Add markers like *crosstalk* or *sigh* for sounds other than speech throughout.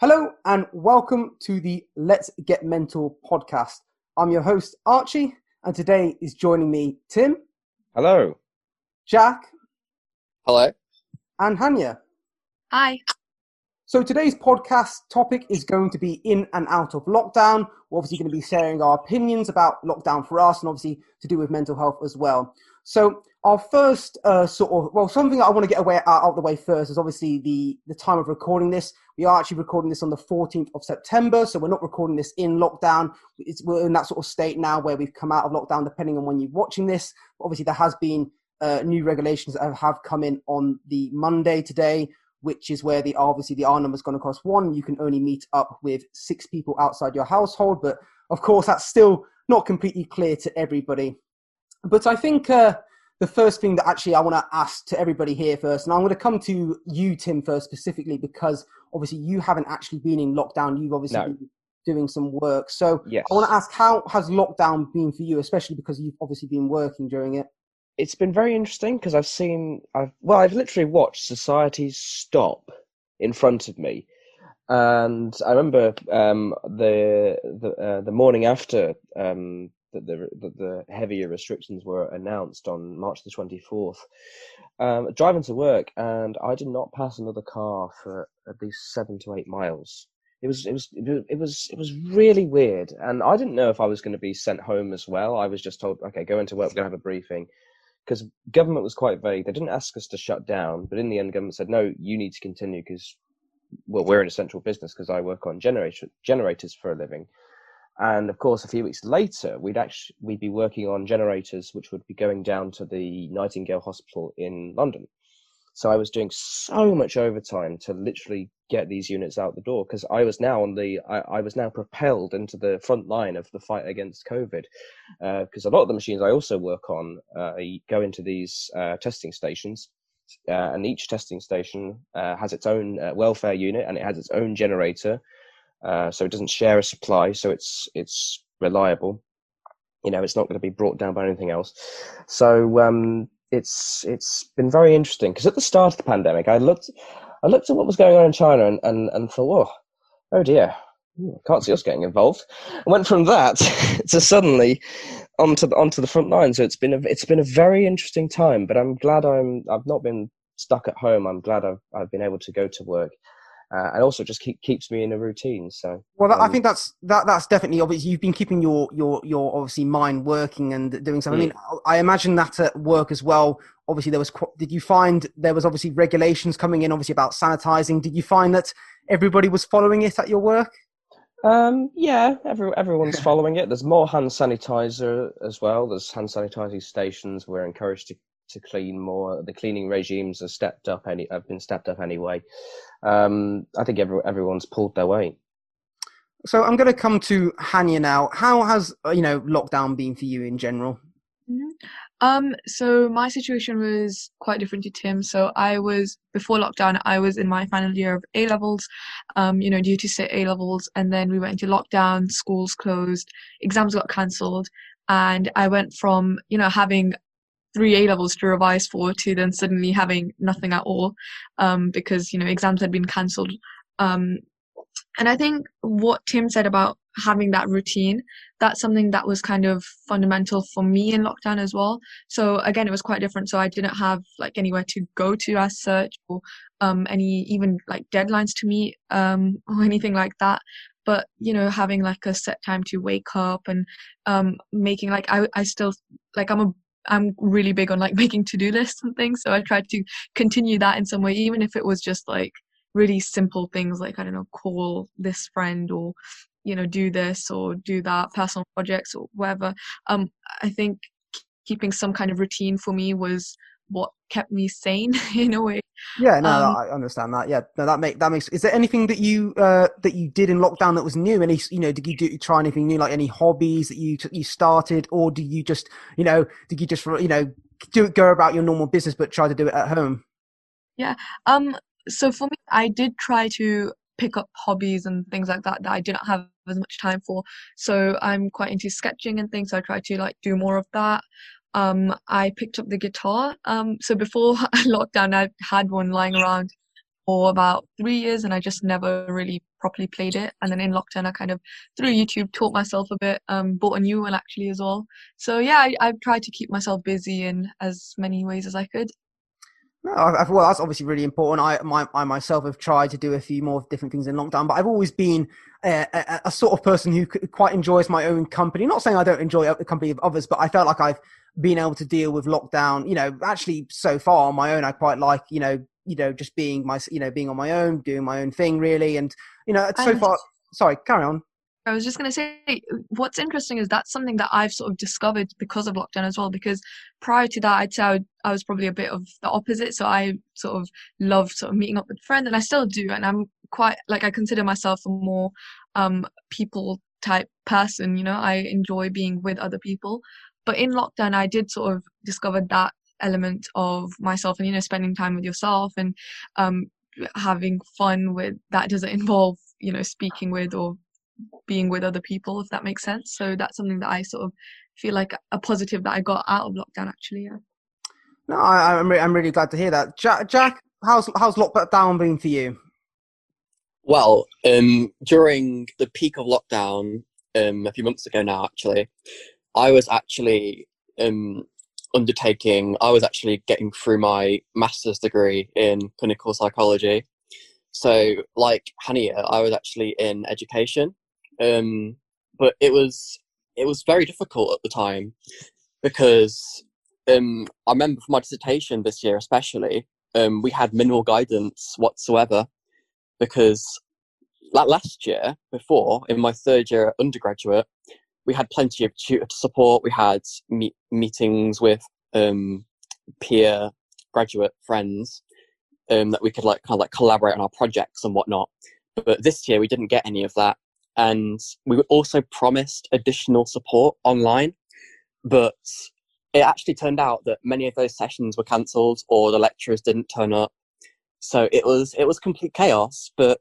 Hello and welcome to the Let's Get Mental podcast. I'm your host, Archie, and today is joining me Tim. Hello. Jack. Hello. And Hanya. Hi. So today's podcast topic is going to be in and out of lockdown. We're obviously going to be sharing our opinions about lockdown for us and obviously to do with mental health as well. So our first uh, sort of well, something I want to get away out of the way first is obviously the the time of recording this. We are actually recording this on the 14th of September, so we're not recording this in lockdown. It's, we're in that sort of state now where we've come out of lockdown, depending on when you're watching this. Obviously, there has been uh, new regulations that have come in on the Monday today, which is where the obviously the R number is going to cost one. You can only meet up with six people outside your household, but of course, that's still not completely clear to everybody. But I think. Uh, the first thing that actually I want to ask to everybody here first, and I'm going to come to you, Tim, first specifically because obviously you haven't actually been in lockdown. You've obviously No. been doing some work. So Yes. I want to ask, how has lockdown been for you, especially because you've obviously been working during it? It's been very interesting because I've seen, I've well, I've literally watched society stop in front of me, and I remember um, the the uh, the morning after um, that the, the the heavier restrictions were announced on March the twenty fourth. Um, driving to work, and I did not pass another car for at least seven to eight miles. It was it was it was it was, it was really weird, and I didn't know if I was going to be sent home as well. I was just told, okay, go into work, we're going to have a briefing, because government was quite vague. They didn't ask us to shut down, but in the end, government said, no, you need to continue because well, we're an essential business because I work on generator generators for a living. And of course, a few weeks later, we'd actually we'd be working on generators which would be going down to the Nightingale Hospital in London. So I was doing so much overtime to literally get these units out the door because I was now on the I, I was now propelled into the front line of the fight against COVID because a lot of the machines I also work on uh, go into these uh, testing stations. Uh, and each testing station uh, has its own uh, welfare unit and it has its own generator, uh, so it doesn't share a supply, so it's it's reliable. You know, it's not going to be brought down by anything else. So um, it's it's been very interesting because at the start of the pandemic, I looked I looked at what was going on in China and and, and thought, oh, oh dear, hmm, can't see us getting involved. I went from that *laughs* to suddenly onto the onto the front line. So it's been a it's been a very interesting time. But I'm glad I'm I've not been stuck at home. I'm glad I've I've been able to go to work, uh, and also just keep keeps me in a routine. So Well, that, I um, think that's that. That's definitely obviously you've been keeping your your your obviously mind working and doing something. I mean, I imagine that at work as well. Obviously, there was. Did you find there was obviously regulations coming in, obviously about sanitizing? Did you find that everybody was following it at your work? Um, yeah, every, everyone's following it. There's more hand sanitizer as well. There's hand sanitizing stations. We're encouraged to, to clean more. The cleaning regimes are stepped up. Any have been stepped up anyway. Um, I think every, everyone's pulled their weight. So I'm going to come to Hanya now. How has uh, you know lockdown been for you in general? Mhm. Um, so my situation was quite different to Tim. So I was before lockdown, I was in my final year of A levels, um, you know, due to sit A levels, and then we went into lockdown, schools closed, exams got cancelled, and I went from you know having three A levels to revise for to then suddenly having nothing at all, um, because you know exams had been cancelled. Um, and I think what Tim said about having that routine, that's something that was kind of fundamental for me in lockdown as well. So again, it was quite different. So I didn't have like anywhere to go to as such, or um, any even like deadlines to meet, um, *laughs* or anything like that. But you know, having like a set time to wake up and um, making like I I still like I'm a I'm really big on like *laughs* making to-do lists and things. So I tried to continue that in some way, even if it was just like really simple things like I don't know, call this friend or you know do this or do that personal projects or whatever um i think keeping some kind of routine for me was what kept me sane *laughs* in a way Yeah, no, Um, I understand that. Yeah, no, that make that makes. Is there anything that you uh, that you did in lockdown that was new? Any, you know, did you do try anything new, like any hobbies that you you started, or do you just, you know, did you just you know do go about your normal business but try to do it at home? Yeah. Um so for me i did try to pick up hobbies and things like that that i didn't have as much time for so i'm quite into sketching and things so i try to like do more of that um i picked up the guitar um so before *laughs* lockdown i had one lying around for about three years and I just never really properly played it. And then in lockdown, I kind of through YouTube taught myself a bit, um, bought a new one actually as well. So yeah, I, I've tried to keep myself busy in as many ways as I could. No, I've, well, that's obviously really important. I, my, I myself have tried to do a few more different things in lockdown, but I've always been a, a, a sort of person who quite enjoys my own company. Not saying I don't enjoy the company of others, but I felt like I've been able to deal with lockdown. You know, actually, so far on my own, I quite like you know, you know, just being my, you know, being on my own, doing my own thing, really, and you know, so far. Sorry, carry on. I was just going to say, what's interesting is that's something that I've sort of discovered because of lockdown as well. Because prior to that, I'd say I, would, I was probably a bit of the opposite. So I sort of love sort of meeting up with friends, and I still do. And I'm quite like I consider myself a more um, people type person. You know, I enjoy being with other people. But in lockdown, I did sort of discover that element of myself, and you know, spending time with yourself and um, having fun with that doesn't *laughs* involve you know speaking with or being with other people, if that makes sense. So that's something that I sort of feel like a positive that I got out of lockdown. Actually, yeah. No, I, am re- I'm really glad to hear that. Jack, Jack, how's how's lockdown been for you? Well, um, during the peak of lockdown, um, a few months ago now, actually, I was actually um, undertaking. I was actually getting through my master's degree in clinical psychology. So, like Hanya, I was actually in education, um, but it was it was very difficult at the time because um, I remember for my dissertation this year, especially, um, we had minimal guidance whatsoever because like last year before in my third year undergraduate we had plenty of tutor support. We had meet- meetings with um, peer graduate friends um, that we could like kind of like collaborate on our projects and whatnot. But this year we didn't get any of that. And we were also promised additional support online but it actually turned out that many of those sessions were cancelled or the lecturers didn't turn up. So it was it was complete chaos but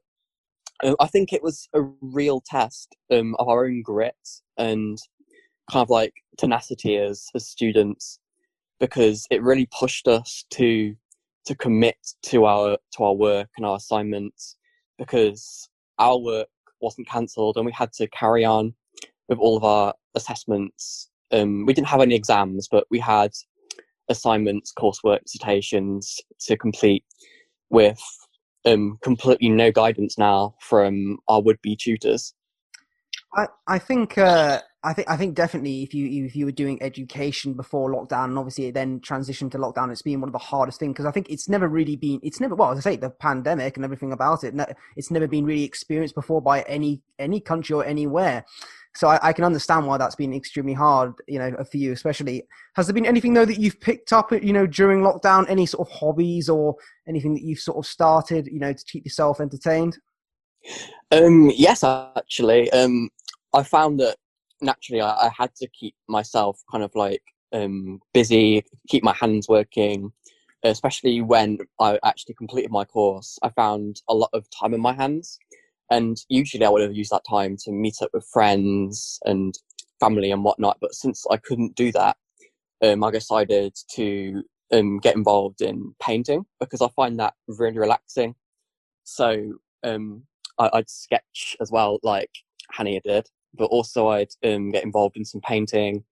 uh, i think it was a real test um, of our own grit and kind of like tenacity as as students because it really pushed us to to commit to our to our work and our assignments because our work wasn't cancelled and we had to carry on with all of our assessments. Um, we didn't have any exams, but we had assignments, coursework, dissertations to complete with um, completely no guidance now from our would-be tutors. I, I think uh, I think I think definitely if you if you were doing education before lockdown and obviously it then transitioned to lockdown, it's been one of the hardest things because I think it's never really been it's never well as I say the pandemic and everything about it it's never been really experienced before by any any country or anywhere. So I, I can understand why that's been extremely hard, you know, for you especially. Has there been anything though that you've picked up, you know, during lockdown? Any sort of hobbies or anything that you've sort of started, you know, to keep yourself entertained? Um, yes, actually. Um, I found that naturally I, I had to keep myself kind of like um, busy, keep my hands working, especially when I actually completed my course. I found a lot of time in my hands, and usually I would have used that time to meet up with friends and family and whatnot. But since I couldn't do that, um, I decided to um, get involved in painting because I find that really relaxing. So um, I, would sketch as well, like Hanya did, but also I'd um, get involved in some painting.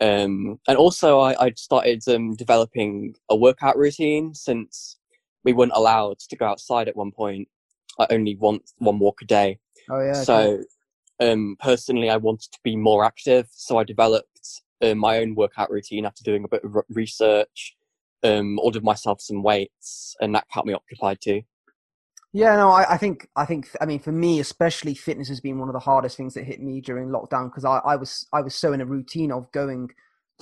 Um, and also I, would started um, developing a workout routine since we weren't allowed to go outside at one point. I only want one walk a day. Oh yeah. So um, personally, I wanted to be more active, so I developed uh, my own workout routine after doing a bit of research. Um, ordered myself some weights, and that kept me occupied too. Yeah, no, I, I, think I think I mean for me especially fitness has been one of the hardest things that hit me during lockdown because I, I was I was so in a routine of going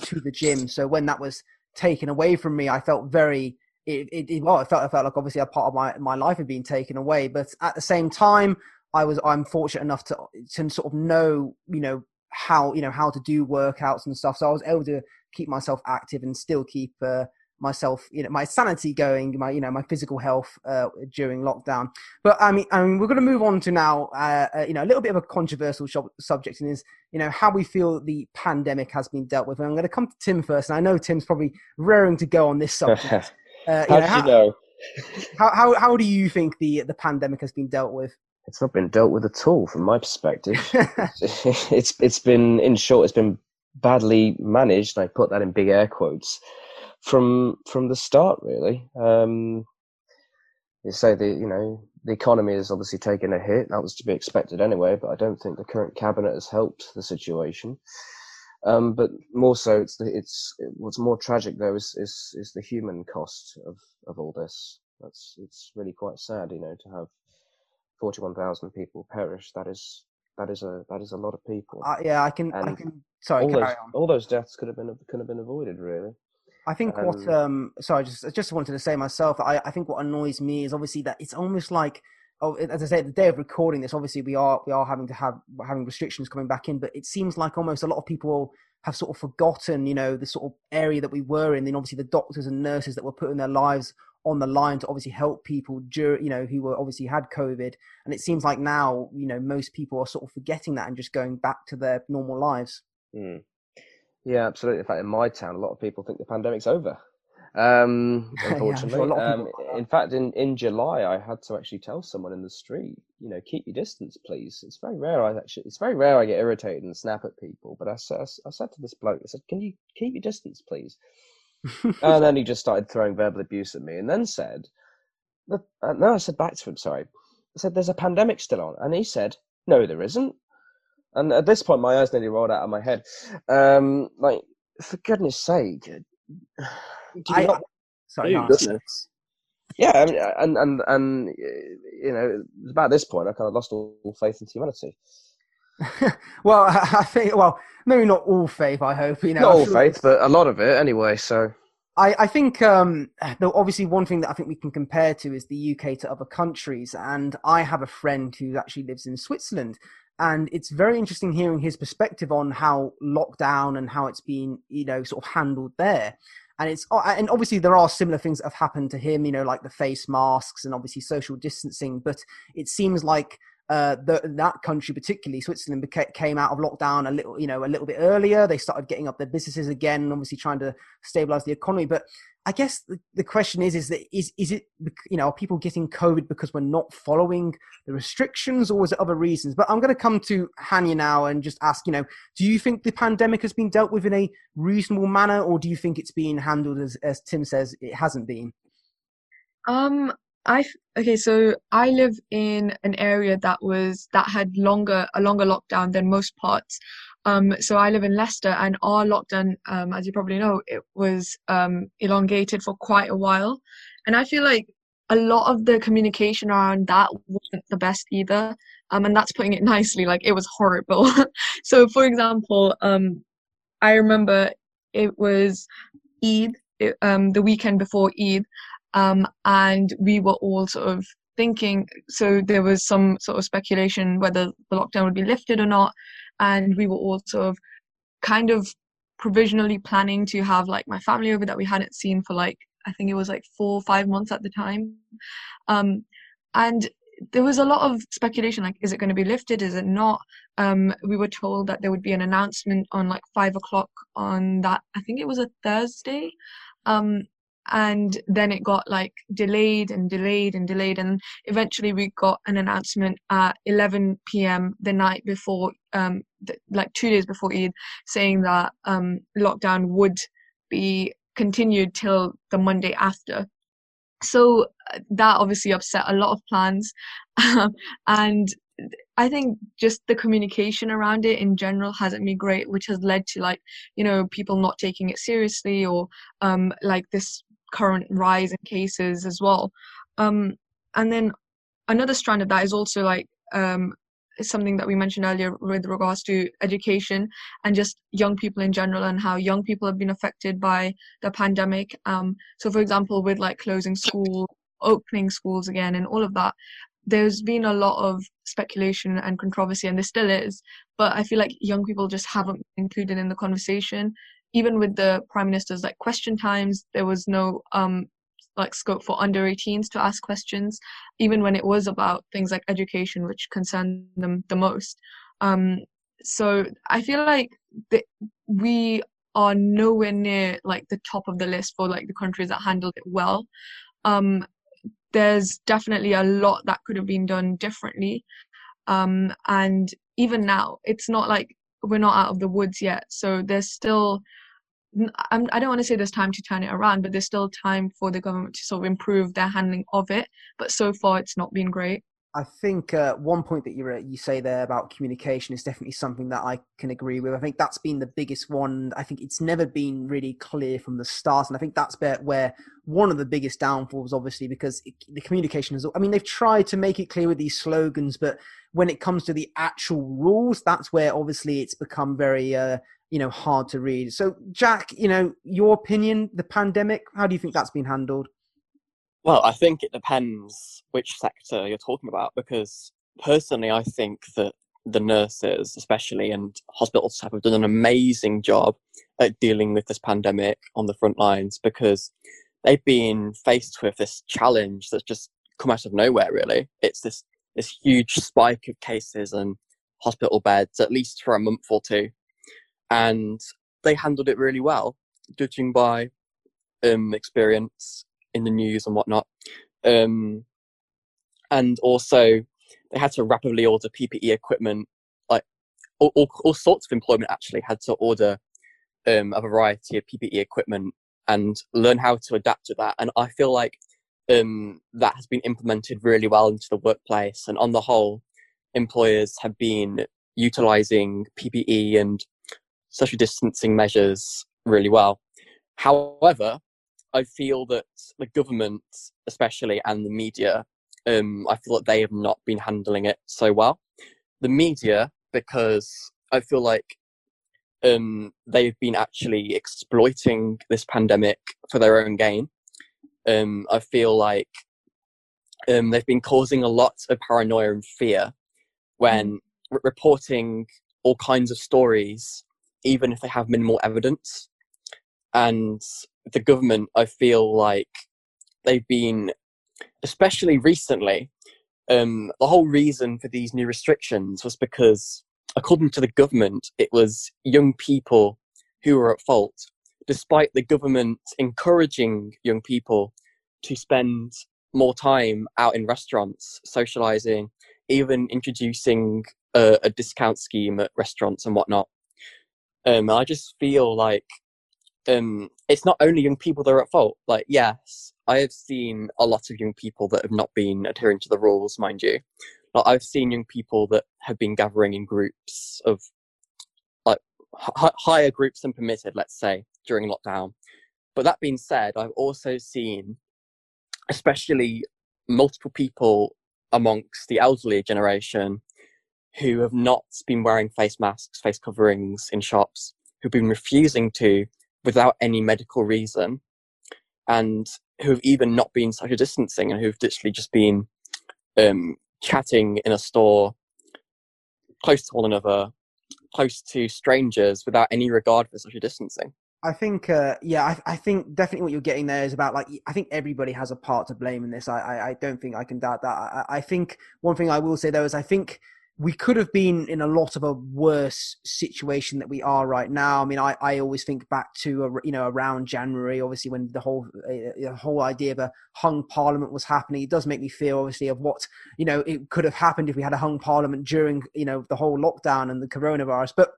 to the gym. So when that was taken away from me, I felt very it, it, well, I felt I felt like obviously a part of my, my life had been taken away. But at the same time, I was I'm fortunate enough to to sort of know you know how you know how to do workouts and stuff. So I was able to keep myself active and still keep uh, myself, you know, my sanity going, my, you know, my physical health uh, during lockdown. But I mean, I mean, we're going to move on to now, uh, uh, you know, a little bit of a controversial subject, and is, you know, how we feel the pandemic has been dealt with. And I'm going to come to Tim first, and I know Tim's probably raring to go on this subject. *laughs* Uh, how, did you know? *laughs* how, how how do you think the the pandemic has been dealt with? It's not been dealt with at all, from my perspective. *laughs* it's it's been, in short, it's been badly managed. I put that in big air quotes from from the start, really. Um, you say the you know the economy has obviously taken a hit. That was to be expected anyway, but I don't think the current cabinet has helped the situation. Um, but more so, it's the, it's what's more tragic though is, is is the human cost of of all this. That's it's really quite sad, you know, to have forty one thousand people perish. That is that is a that is a lot of people. Uh, yeah, I can. And I can. Sorry, all carry those on. all those deaths could have been could have been avoided, really. I think what Um, um sorry, just I just wanted to say myself. I I think what annoys me is obviously that it's almost like oh as I say the day of recording this, obviously we are we are having to have having restrictions coming back in, but it seems like almost a lot of people have sort of forgotten, you know, the sort of area that we were in. Then obviously the doctors and nurses that were putting their lives on the line to obviously help people during, you know, who were obviously had COVID. And it seems like now, you know, most people are sort of forgetting that and just going back to their normal lives. Mm. Yeah, absolutely. In fact, in my town, a lot of people think the pandemic's over. Um, *laughs* Yeah, unfortunately, lot um, people are like that. in fact, in, in July, I had to actually tell someone in the street, you know, keep your distance, please. It's very rare. I actually, it's very rare I get irritated and snap at people. But I, I, I said to this bloke, I said, "Can you keep your distance, please?" *laughs* and then he just started throwing verbal abuse at me, and then said, uh, "No," I said back to him. Sorry, I said, "There's a pandemic still on," and he said, "No, there isn't." And at this point, my eyes nearly rolled out of my head. Um, like, for goodness sake, do you I, not? sorry, Oh, no. goodness. Yeah, I mean, and and and uh, you know, it about this point I kind of lost all faith in humanity. *laughs* well, *laughs* I think, well, maybe not all faith. I hope you know. Not all feel- faith, but a lot of it anyway. So I, I think um, though obviously one thing that I think we can compare to is the UK to other countries, and I have a friend who actually lives in Switzerland, and it's very interesting hearing his perspective on how lockdown and how it's been, you know, sort of handled there. And it's oh, and obviously there are similar things that have happened to him, you know, like the face masks and obviously social distancing. But it seems like uh, the, that country, particularly Switzerland, beca- came out of lockdown a little, you know, a little bit earlier. They started getting up their businesses again, obviously trying to stabilize the economy. But I guess the, the question is, is that is is it, you know, are people getting COVID because we're not following the restrictions, or is it other reasons? But I'm going to come to Hanya now and just ask, you know, do you think the pandemic has been dealt with in a reasonable manner, or do you think it's being handled as, as Tim says it hasn't been? Um, I okay, so I live in an area that was that had longer a longer lockdown than most parts. Um, so I live in Leicester, and our lockdown, um, as you probably know, it was um elongated for quite a while, and I feel like a lot of the communication around that wasn't the best either. Um, and that's putting it *laughs* nicely. Like it was horrible. *laughs* so, for example, um, I remember it was Eid, it, um, the weekend before Eid, and we were all sort of thinking. So there was some sort of speculation whether the lockdown would be lifted or not, and we were all sort of kind of provisionally planning to have like my family over that we hadn't seen for like I think it was like four or five months at the time, um, and there was a lot of speculation like is it going to be lifted? Is it not? Um we were told that there would be an announcement on like five o'clock on that i think it was a thursday. Um and then it got like delayed and delayed and delayed and eventually we got an announcement at 11 p.m the night before um th- like two days before eid saying that um lockdown would be continued till the monday after. So uh, that obviously upset a lot of plans. *laughs* And i think just the communication around it in general hasn't been great which has led to like you know people not taking it seriously or um like this current rise in cases as well. Um and then another strand of that is also like um something that we mentioned earlier with regards to education and just young people in general and how young people have been affected by the pandemic. Um so for example with like closing school opening schools again and all of that there's been a lot of speculation and controversy and there still is but i feel like young people just haven't been included in the conversation even with the prime minister's like question times there was no um like scope for under 18s to ask questions even when it was about things like education which concerned them the most um so i feel like the, we are nowhere near like the top of the list for like the countries that handled it well um there's definitely a lot that could have been done differently. Um, and even now, it's not like we're not out of the woods yet. So there's still, I'm, I don't want to say there's time to turn it around, but there's still time for the government to sort of improve their handling of it. But so far, it's not been great. I think uh, one point that you you say there about communication is definitely something that I can agree with. I think that's been the biggest one. I think it's never been really clear from the start, and I think that's where one of the biggest downfalls, obviously, because it, the communication is. I mean, they've tried to make it clear with these slogans, but when it comes to the actual rules, that's where obviously it's become very, uh, you know, hard to read. So, Jack, you know, your opinion, the pandemic, how do you think that's been handled? Well, I think it depends which sector you're talking about because personally, I think that the nurses, especially, and hospital staff have done an amazing job at dealing with this pandemic on the front lines because they've been faced with this challenge that's just come out of nowhere, really. It's this, this huge spike of cases and hospital beds, at least for a month or two. And they handled it really well, judging by um, experience in the news and whatnot. Um, and also, they had to rapidly order PPE equipment. Like all, all, all sorts of employment actually had to order um, a variety of PPE equipment and learn how to adapt to that. And I feel like um, that has been implemented really well into the workplace. And on the whole, employers have been utilizing PPE and social distancing measures really well. However, I feel that the government, especially, and the media, um, I feel that they have not been handling it so well. The media, because I feel like um, they've been actually exploiting this pandemic for their own gain. Um, I feel like um, they've been causing a lot of paranoia and fear when r- reporting all kinds of stories, even if they have minimal evidence. And the government, I feel like they've been, especially recently, um, the whole reason for these new restrictions was because, according to the government, it was young people who were at fault, despite the government encouraging young people to spend more time out in restaurants, socializing, even introducing a, a discount scheme at restaurants and whatnot. Um, I just feel like um, it's not only young people that are at fault. Like, yes, I have seen a lot of young people that have not been adhering to the rules, mind you. Like, I've seen young people that have been gathering in groups of like h- higher groups than permitted, let's say, during lockdown. But that being said, I've also seen, especially multiple people amongst the elderly generation who have not been wearing face masks, face coverings in shops, who've been refusing to without any medical reason and who have even not been social distancing and who've literally just been um, chatting in a store close to one another, close to strangers without any regard for social distancing. I think, uh, yeah, I, I, think definitely what you're getting there is about like I think everybody has a part to blame in this. I, I, I don't think I can doubt that. I, I think one thing I will say though is I think we could have been in a lot of a worse situation that we are right now. I mean, I, I always think back to a, you know around January, obviously when the whole uh, the whole idea of a hung parliament was happening. It does make me feel obviously of what you know it could have happened if we had a hung parliament during you know the whole lockdown and the coronavirus. But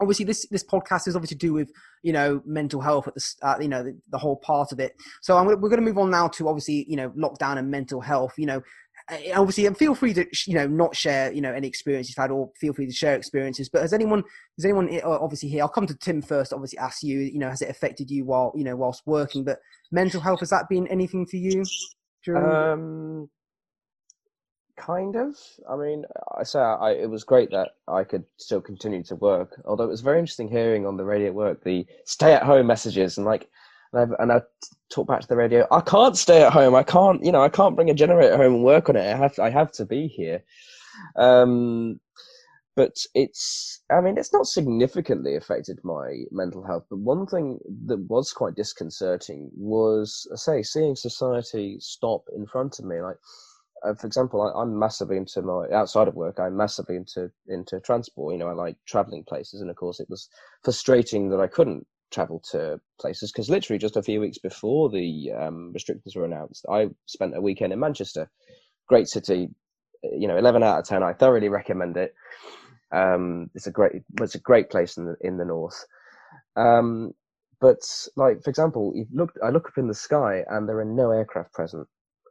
obviously this this podcast is obviously to do with you know mental health at the uh, you know the, the, whole part of it so I'm, gonna, we're going to move on now to obviously you know lockdown and mental health you know uh, obviously and feel free to you know not share you know any experience you've had or feel free to share experiences but has anyone has anyone uh, obviously here i'll come to tim first obviously ask you you know has it affected you while you know whilst working but mental health has that been anything for you um kind of. I mean i say I, it was great that i could still continue to work although it was very interesting hearing on the radio work the stay at home messages and like and I, and I talk back to the radio. I can't stay at home. I can't, you know, I can't bring a generator home and work on it. I have, I have to be here. Um, but it's, I mean, it's not significantly affected my mental health. But one thing that was quite disconcerting was, I say, seeing society stop in front of me. Like, uh, for example, I, am massively into my outside of work. I'm massively into into transport. You know, I like traveling places, and of course, it was frustrating that I couldn't travel to places because literally just a few weeks before the um, restrictions were announced, I spent a weekend in Manchester. Great city, you know, eleven out of ten. I thoroughly recommend it. Um, it's a great, it's a great place in the in the north. Um, but like for example, you look, I look up in the sky and there are no aircraft present,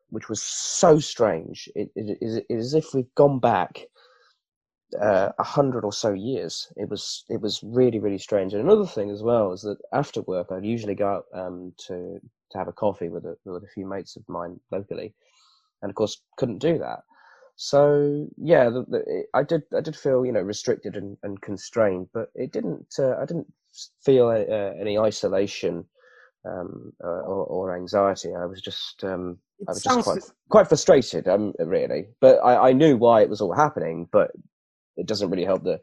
which was so strange. It, it, it is as if we've gone back uh, a hundred or so years. It was it was really really strange. And another thing as well is that after work, I'd usually go out um, to to have a coffee with a with a few mates of mine locally, and of course couldn't do that. So yeah, the, the, I did I did feel you know restricted and, and constrained, but it didn't uh, I didn't feel uh, any isolation um, uh, or, or, anxiety. I was just um, I was just quite quite frustrated, um, really. But I, I knew why it was all happening, but it doesn't really help the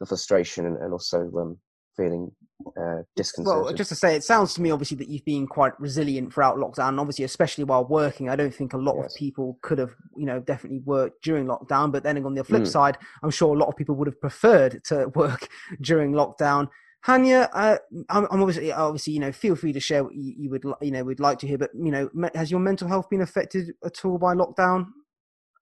the frustration and, and also um, feeling uh, disconcerted. Well, just to say, it sounds to me obviously that you've been quite resilient throughout lockdown. Obviously, especially while working, I don't think a lot yes. of people could have, you know, definitely worked during lockdown. But then on the flip mm. side, I'm sure a lot of people would have preferred to *laughs* work during lockdown. Hanya, uh, I'm, I'm, obviously, obviously, you know, feel free to share what you, you would, you know, would like to hear. But you know, has your mental health been affected at all by lockdown?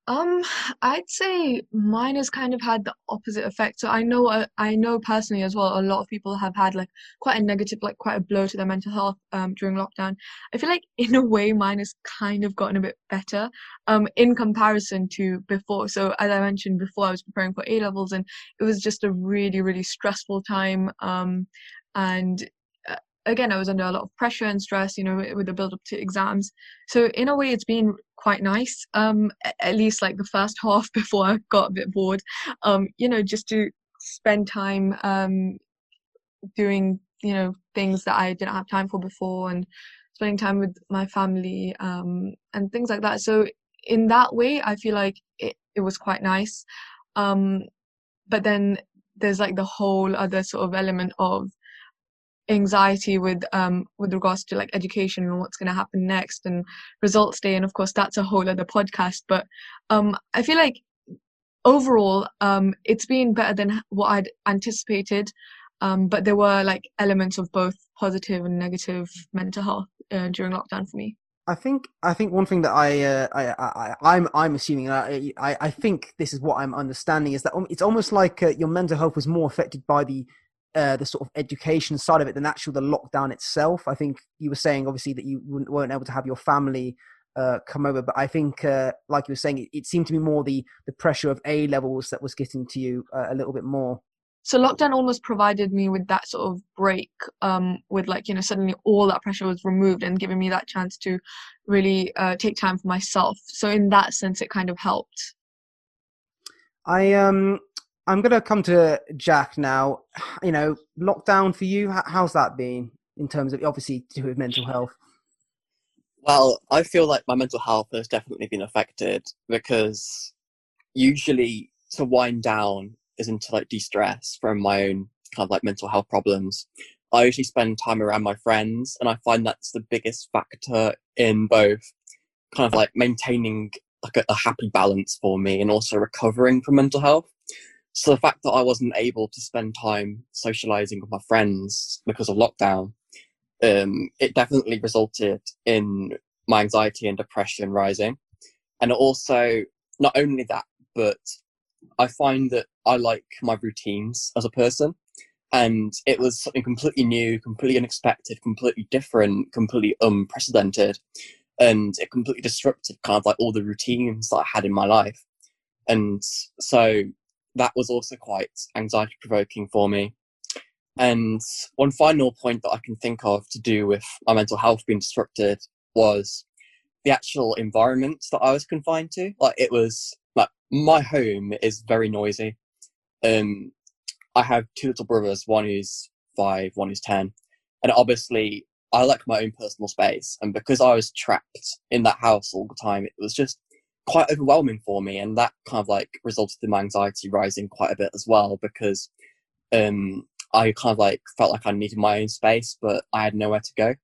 Um, I'd say mine has kind of had the opposite effect. So I know, uh, I know personally as well, a lot of people have had like quite a negative, like quite a blow to their mental health um during lockdown. I feel like in a way mine has kind of gotten a bit better um in comparison to before. So as I mentioned before, I was preparing for A levels and it was just a really, really stressful time. Um, and again, I was under a lot of pressure and stress, you know, with the build up to exams. So in a way, it's been quite nice. Um, at least like the first *laughs* half before I got a bit bored. Um, you know, just to spend time um doing you know things that I didn't have time for before and spending time with my family um and things like that. So in that way, I feel like it it was quite nice. Um, but then there's like the whole other sort of element of anxiety with um with regards to like education and what's going to happen next and results day and of course that's a whole other podcast but um i feel like overall um it's been better than what i'd anticipated um but there were like elements of both positive and negative mental health uh, during lockdown for me. I think I think one thing that I, uh, I, I I'm I'm assuming I, I I think this is what I'm understanding is that it's almost like uh, your mental health was more affected by the uh, the sort of education side of it than actual the lockdown itself. I think you were saying obviously that you weren't able to have your family uh, come over, but I think, uh, like you were saying, it, it, seemed to be more the the pressure of A levels that was getting to you uh, a little bit more. So lockdown almost provided me with that sort of break, um, with like you know suddenly all that pressure was removed and giving me that chance to really uh, take time for myself. So in that sense, it kind of helped. I um I'm going to come to Jack now. You know, lockdown for you, how's that been in terms of obviously to do with mental health? Well, I feel like my mental health has definitely been affected because usually to wind down isn't to like de-stress from my own kind of like mental health problems. I usually spend time around my friends, and I find that's the biggest factor in both kind of like maintaining like a, a happy balance for me and also recovering from mental health. So the fact that I wasn't able to spend time socializing with my friends because of lockdown, um, it definitely resulted in my anxiety and depression rising. And also, not only that, but I find that I like my routines as a person. And it was something completely new, completely unexpected, completely different, completely unprecedented. And it completely disrupted kind of like all the routines that I had in my life. And so that was also quite anxiety provoking for me. And one final point that I can think of to do with my mental health being disrupted was the actual environment that I was confined to. Like it was like my home is very noisy. Um, I have two little brothers, one who's five, one who's ten, and obviously I like my own personal space. And because I was trapped in that house all the time, it was just quite overwhelming for me, and that kind of like resulted in my anxiety rising quite a bit as well because um, I kind of like felt like I needed my own space, but I had nowhere to go.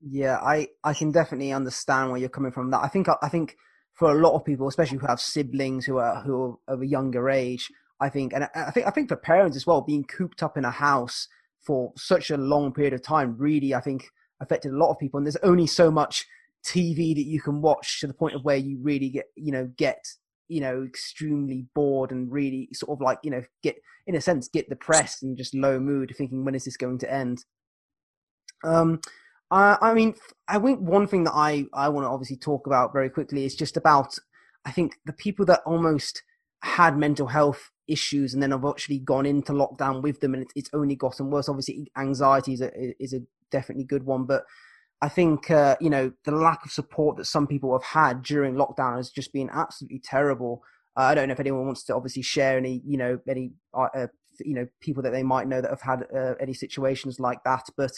Yeah, I I can definitely understand where you're coming from. That I think I think for a lot of people, especially who have siblings who are who are of a younger age, I think, and I think I think for parents as well, being cooped up in a house for such a long period of time really, I think, affected a lot of people. And there's only so much TV that you can watch to the point of where you really get, you know, get, you know, extremely bored and really sort of like, you know, get, in a sense, get depressed and just low mood, thinking, when is this going to end? Um, I, I mean, I think one thing that I, I want to obviously talk about very quickly is just about, I think, the people that almost had mental health issues and then have actually gone into lockdown with them and it's, it's only gotten worse. Obviously, anxiety is a, is a definitely good one, but I think uh, you know the lack of support that some people have had during lockdown has just been absolutely terrible. Uh, I don't know if anyone wants to obviously share any you know any uh, uh you know people that they might know that have had uh, any situations like that, but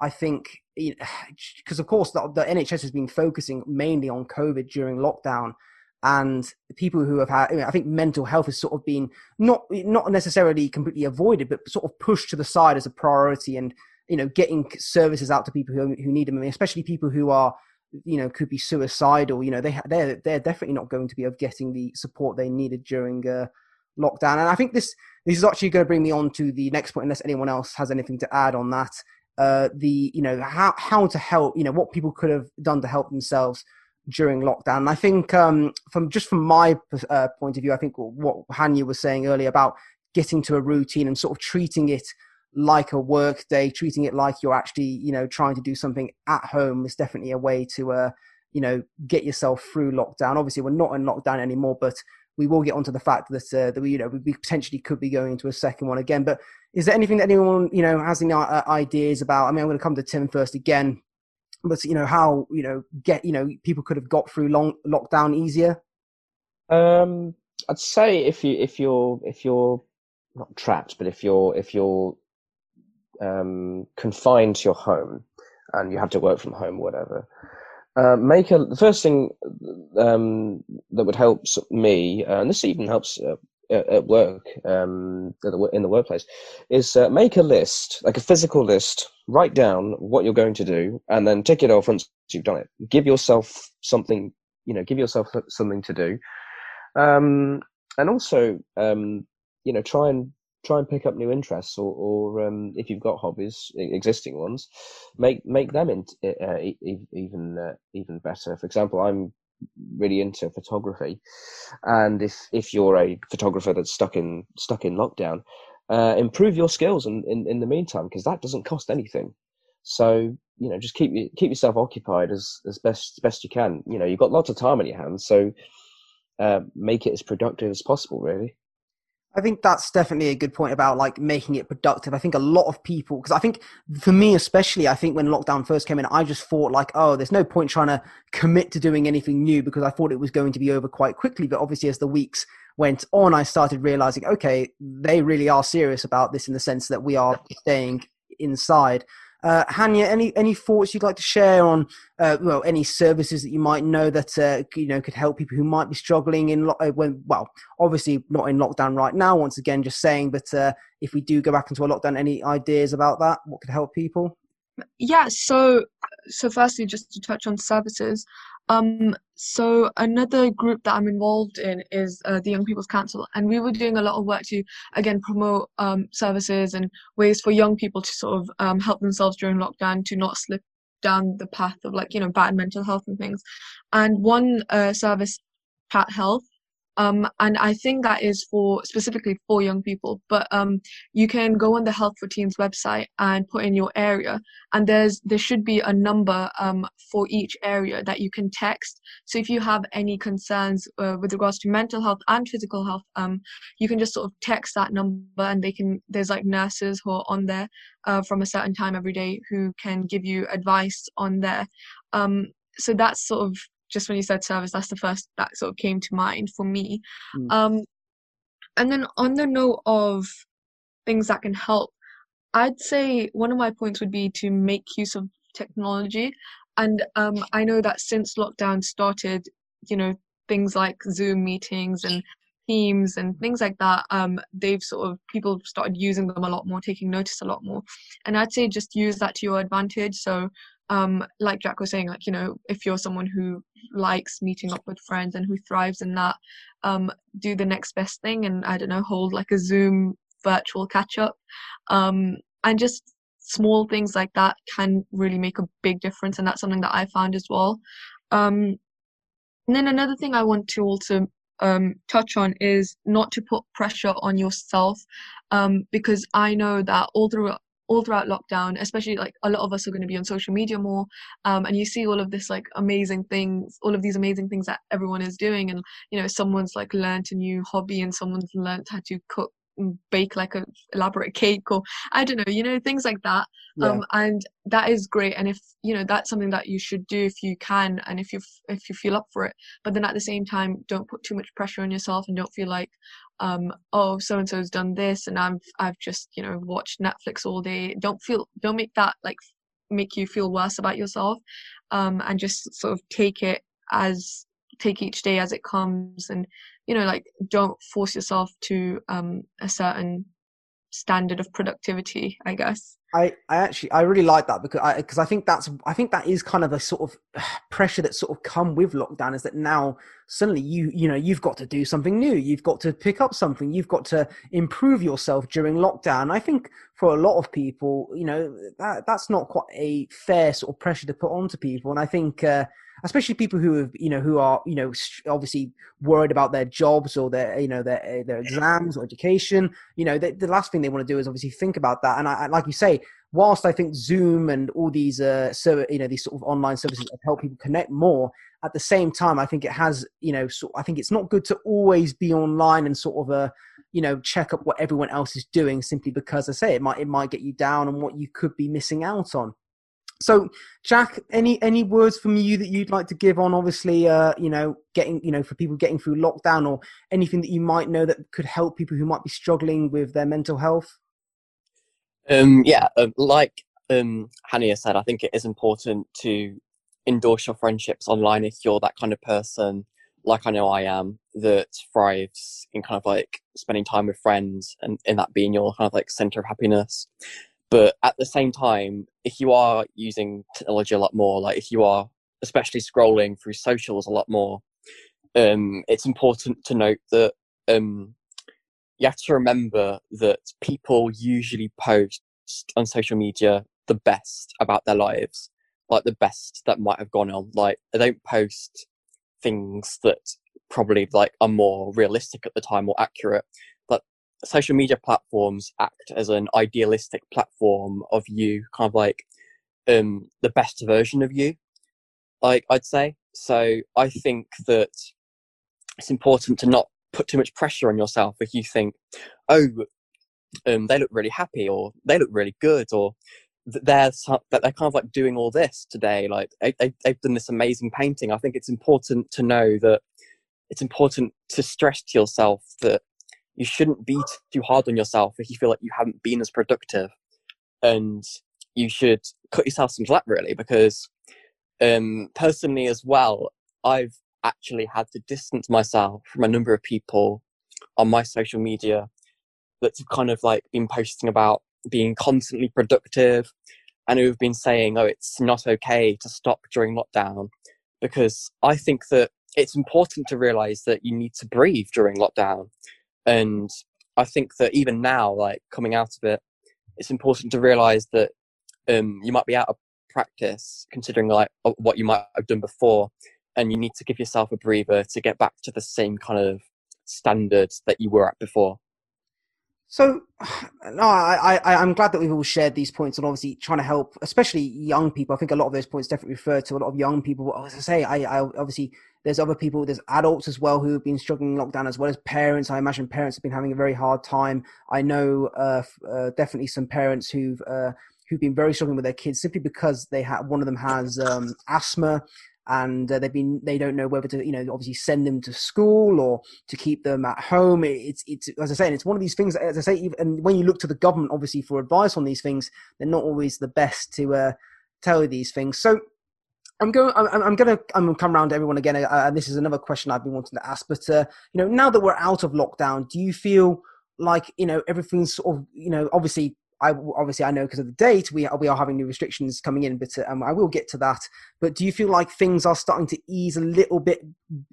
I think because *sighs* of course the, the NHS has been focusing mainly on COVID during lockdown and people who have had I, mean, I think mental health has sort of been not not necessarily completely avoided but sort of pushed to the side as a priority and you know getting services out to people who, who need them I mean, especially people who are you know could be suicidal you know they they're they're definitely not going to be of getting the support they needed during uh, lockdown and i think this this is actually going to bring me on to the next point unless anyone else has anything to add on that uh, the you know how how to help you know what people could have done to help themselves during lockdown. And I think um, from just from my uh, point of view, I think what Hanya was saying earlier about getting to a routine and sort of treating it like a work day, treating it like you're actually, you know, trying to do something at home is definitely a way to, uh, you know, get yourself through lockdown. Obviously, we're not in lockdown anymore, but we will get onto the fact that uh, that we, you know, we potentially could be going into a second one again. But is there anything that anyone, you know, has any uh, ideas about? I mean, I'm going to come to Tim first again but you know how you know get you know people could have got through long lockdown easier um i'd say if you if you're if you're not trapped but if you're if you're um confined to your home and you have to work from home whatever. Uh, make a the first thing um, that would help me, uh, and this even helps uh, at work um, in the workplace is uh, make a list like a physical list. Write down what you're going to do and then tick it off once you've done it. Give yourself something you know give yourself something to do. Um, and also um, you know try and try and pick up new interests or, or um, if you've got hobbies existing ones make make them in, uh, even uh, even better for example i'm really into photography, and if if you're a photographer that's stuck in stuck in lockdown, uh, improve your skills in, in, in the meantime because that doesn't cost anything. So you know, just keep keep yourself occupied as as best best you can. You know, you've got lots of time on your hands, so uh, make it as productive as possible. Really. I think that's definitely a good point about like making it productive. I think a lot of people, because I think for me especially, I think when lockdown first came in, I just thought like, oh, there's no point trying to commit to doing anything new because I thought it was going to be over quite quickly. But obviously, as the weeks went on, I started realizing, okay, they really are serious about this in the sense that we are staying inside. Uh, Hanya, any any thoughts you'd like to share on uh, well any services that you might know that uh, you know could help people who might be struggling in lo- uh, when well obviously not in lockdown right now. Once again, just saying, but uh, if we do go back into a lockdown, any ideas about that? What could help people? Yeah. So so firstly, just to touch on services, um, so another group that I'm involved in is uh, the Young People's Council, and we were doing a lot of work to again promote um, services and ways for young people to sort of um, help themselves during lockdown to not slip down the path of like you know bad mental health and things. And one uh, service, ChatHealth, um, and I think that is for specifically for young people. But um, you can go on the Health for Teens website and put in your area, and there's there should be a number um, for each area that you can text. So if you have any concerns uh, with regards to mental health and physical health, um, you can just sort of text that number, and they can. There's like nurses who are on there uh, from a certain time every day who can give you advice on there. Um, so that's sort of just when you said service, that's the first that sort of came to mind for me. Mm. Um, and then on the note of things that can help, I'd say one of my points would be to make use of technology. And um, I know that since lockdown started, you know, things like Zoom meetings and Teams and things like that, um, they've sort of people started using them a lot more, taking notice a lot more. And I'd say just use that to your advantage. So um, like Jack was saying, like, you know, if you're someone who likes meeting up with friends and who thrives in that, um, do the next best thing and I don't know, hold like a Zoom virtual catch up. Um, and just small things like that can really make a big difference, and that's something that I found as well. Um, and then another thing I want to also um, touch on is not to put pressure on yourself, um, because I know that all through all throughout lockdown, especially like a lot of us are going to be on social media more, um, and you see all of this like amazing things, all of these amazing things that everyone is doing, and you know someone's like learned a new hobby and someone's learned how to cook bake like a elaborate cake or i don't know you know things like that. Yeah. um and that is great and if you know that's something that you should do if you can and if you if you feel up for it. But then at the same time don't put too much pressure on yourself and don't feel like um oh so and so's done this and i'm i've just you know watched netflix all day. Don't feel don't make that like make you feel worse about yourself. Um and just sort of take it as take each day as it comes and you know like don't force yourself to um a certain standard of productivity i guess. I, I actually I really like that because I because I think that's I think that is kind of a sort of *sighs* pressure that sort of come with lockdown is that now suddenly you you know you've got to do something new. You've got to pick up something. You've got to improve yourself during lockdown. I think for a lot of people you know that that's not quite a fair sort of pressure to put onto people. And I think uh, especially people who have you know who are you know obviously worried about their jobs or their you know their eh, their exams or education you know the, the last thing they want to do is obviously think about that. And I, like you say whilst i think zoom and all these uh so you know these sort of online services help people connect more at the same time i think it has you know so i think it's not good to always be online and sort of uh you know check up what everyone else is doing simply because i say it might it might get you down on what you could be missing out on so, Jack, any any words from you that you'd like to give on, obviously, uh, you know, getting you know for people getting through lockdown, or anything that you might know that could help people who might be struggling with their mental health? Um, yeah, uh, like um, Hanya said, I think it is important to endorse your friendships online if you're that kind of person, like I know I am, that thrives in kind of like spending time with friends and in that being your kind of like center of happiness. But at the same time, if you are using technology a lot more, like if you are especially scrolling through socials a lot more, um, it's important to note that um, you have to remember that people usually post on social media the best about their lives, like the best that might have gone on. Like they don't post things that probably like are more realistic at the time or accurate social media platforms act as an idealistic platform of you, kind of like um, the best version of you, like I'd say. So I think that it's important to not put too much pressure on yourself if you think, oh, um, they look really happy or they look really good or they're that they're kind of like doing all this today. Like they, they, they've done this amazing painting. I think it's important to know that it's important to stress to yourself that you shouldn't be too hard on yourself if you feel like you haven't been as productive. And you should cut yourself some slack really because um, personally as well i've actually had to distance myself from a number of people on my social media that have kind of like been posting about being constantly productive and who've been saying oh it's not okay to stop during lockdown because i think that it's important to realize that you need to breathe during lockdown and I think that even now, like coming out of it, it's important to realize that um, you might be out of practice considering like what you might have done before, and you need to give yourself a breather to get back to the same kind of standards that you were at before. So, *sighs* no, I, I, I'm glad that we've all shared these points and obviously trying to help, especially young people. I think a lot of those points definitely refer to a lot of young people. But as I say, I, I obviously there's other people, there's adults as well who have been struggling in lockdown, as well as parents. I imagine parents have been having a very hard time. I know uh, uh, definitely some parents who've uh, who've been very struggling with their kids simply because they have one of them has um, asthma and uh, they've been they don't know whether to you know obviously send them to school or to keep them at home it's it's as i say it's one of these things as i say and when you look to the government obviously for advice on these things they're not always the best to uh, tell you these things so I'm going. I'm, I'm going to. I'm come around to everyone again. Uh, and this is another question I've been wanting to ask. But uh, you know, now that we're out of lockdown, do you feel like you know everything's sort of you know obviously I obviously I know because of the date we are, we are having new restrictions coming in, but um, I will get to that. But do you feel like things are starting to ease a little bit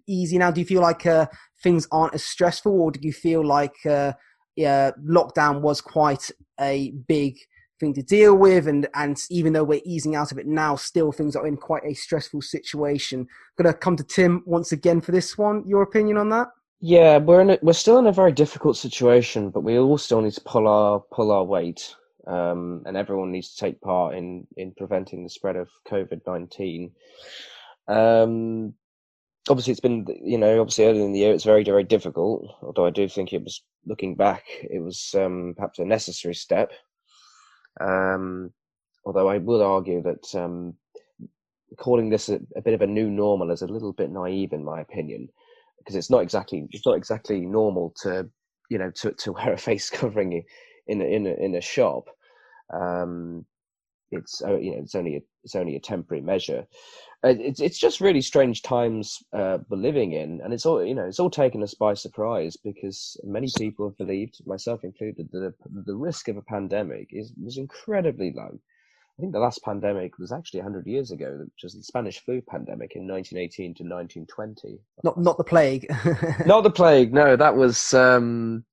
easy now? Do you feel like uh, things aren't as stressful, or do you feel like uh, yeah, lockdown was quite a big thing to deal with, and and even though we're easing out of it now, still things are in quite a stressful situation. I'm gonna come to Tim once again for this one. Your opinion on that? Yeah, we're in a, we're still in a very difficult situation, but we all still need to pull our pull our weight, um, and everyone needs to take part in in preventing the spread of COVID nineteen. Um, obviously, it's been you know obviously earlier in the year it's very very difficult. Although I do think it was looking back, it was um, perhaps a necessary step. Um, although I would argue that um, calling this a, a bit of a new normal is a little bit naive in my opinion because it's not exactly it's not exactly normal to you know to, to wear a face *laughs* covering in a, in a, in a shop. Um, it's uh, you know it's only a, it's only a temporary measure. Uh, it's it's just really strange times uh, we're living in, and it's all you know it's all taken us by surprise because many people have believed, myself included, that the risk of a pandemic is was incredibly low. I think the last pandemic was actually 100 years ago, which was the Spanish flu pandemic in 1918 to 1920. Not not the plague. *laughs* not the plague. No, that was um,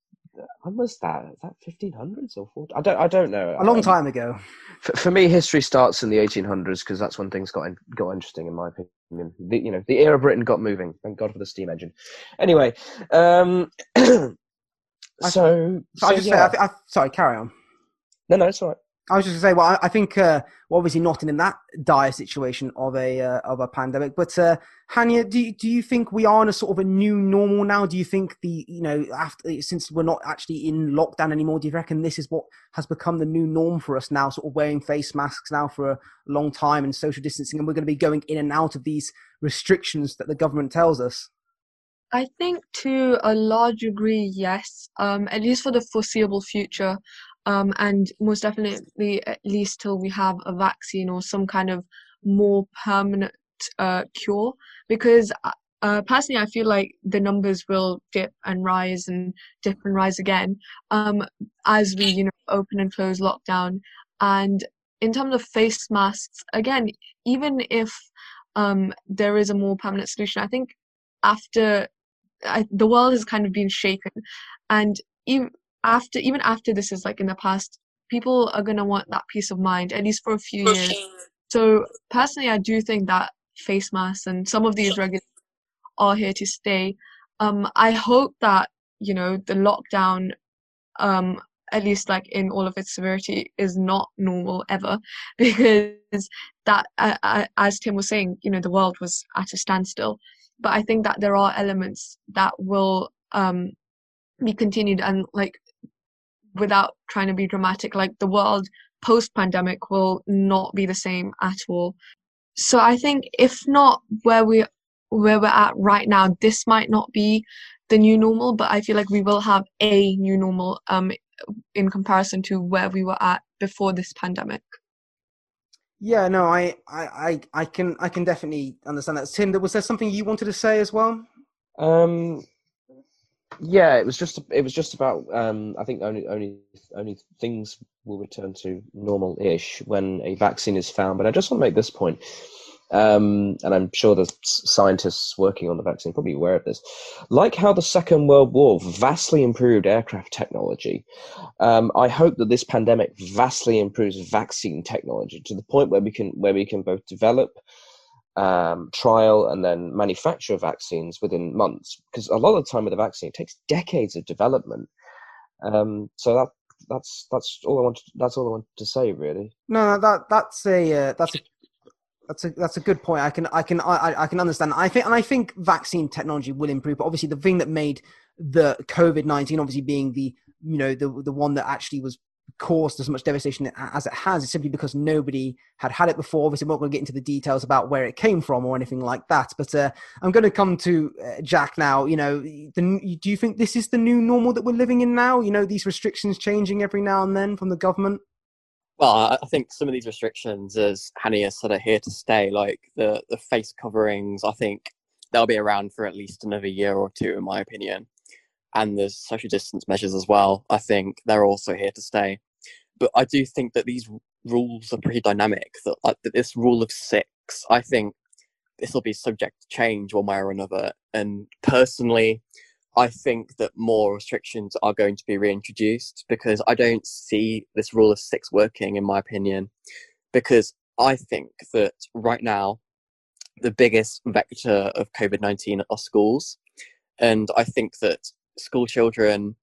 when was that? Is that 1500s or 40? I don't. I don't know. A long time ago. For, for me, history starts in the 1800s because that's when things got in, got interesting, in my opinion. The, you know, the era of Britain got moving. Thank God for the steam engine. Anyway, um, *clears throat* so, I, so, I just yeah. say, I, I, sorry, carry on. No, no, it's all right. I was just going to say, well, I, I think uh, we're obviously not in that dire situation of a uh, of a pandemic, but uh, Hanya, do you, do you think we are in a sort of a new normal now? Do you think the you know after since we're not actually in lockdown anymore, do you reckon this is what has become the new norm for us now? Sort of wearing face masks now for a long time and social distancing, and we're going to be going in and out of these restrictions that the government tells us. I think to a large degree, yes. Um, at least for the foreseeable future, um, and most definitely at least till we have a vaccine or some kind of more permanent uh, cure. Because uh, uh, personally i feel like the numbers will dip and rise and dip and rise again um, as we you know open and close lockdown. And in terms of face masks again even if um, there is a more permanent solution i think after I, the world has kind of been shaken. And even after even after this is like in the past people are going to want that peace of mind at least for a few years. so personally i do think that face masks and some of these regulations are here to stay. Um i hope that you know the lockdown um at least like in all of its severity is not normal ever *laughs* because that uh, as tim was saying you know the world was at a standstill. But i think that there are elements that will um be continued and like without trying to be dramatic like the world post pandemic will not be the same at all. So i think if not where we where we're at right now this might not be the new normal but i feel like we will have a new normal um in comparison to where we were at before this pandemic. Yeah no i i i I can i can definitely understand that. Tim was there something you wanted to say as well? Um yeah, it was just it was just about um, I think only only only things will return to normal-ish when a vaccine is found. But I just want to make this point, um, and I'm sure the scientists working on the vaccine probably aware of this. Like how the Second World War vastly improved aircraft technology, um, I hope that this pandemic vastly improves vaccine technology to the point where we can where we can both develop um, trial and then manufacture vaccines within months because a lot of the time with a vaccine it takes decades of development um, so that that's that's all i want that's all i want to say really no that that's a uh, that's a that's a that's a good point. I can I can I, I can understand. I think and I think vaccine technology will improve. But obviously, the thing that made the COVID nineteen obviously being the you know the the one that actually was caused as much devastation as it has is simply because nobody had had it before. Obviously, I'm not going to get into the details about where it came from or anything like that. But uh, I'm going to come to uh, Jack now. You know, the, do you think this is the new normal that we're living in now? You know, these restrictions changing every now and then from the government. Well, I think some of these restrictions, as Hanya said, are here to stay. Like the the face coverings, I think they'll be around for at least another year or two, in my opinion and the social distance measures as well. I think they're also here to stay. But I do think that these rules are pretty dynamic. That like that this rule of six, I think this will be subject to change one way or another. And personally, I think that more restrictions are going to be reintroduced because I don't see this rule of six working, in my opinion. Because I think that right now, the biggest vector of COVID 19 are schools. And I think that school children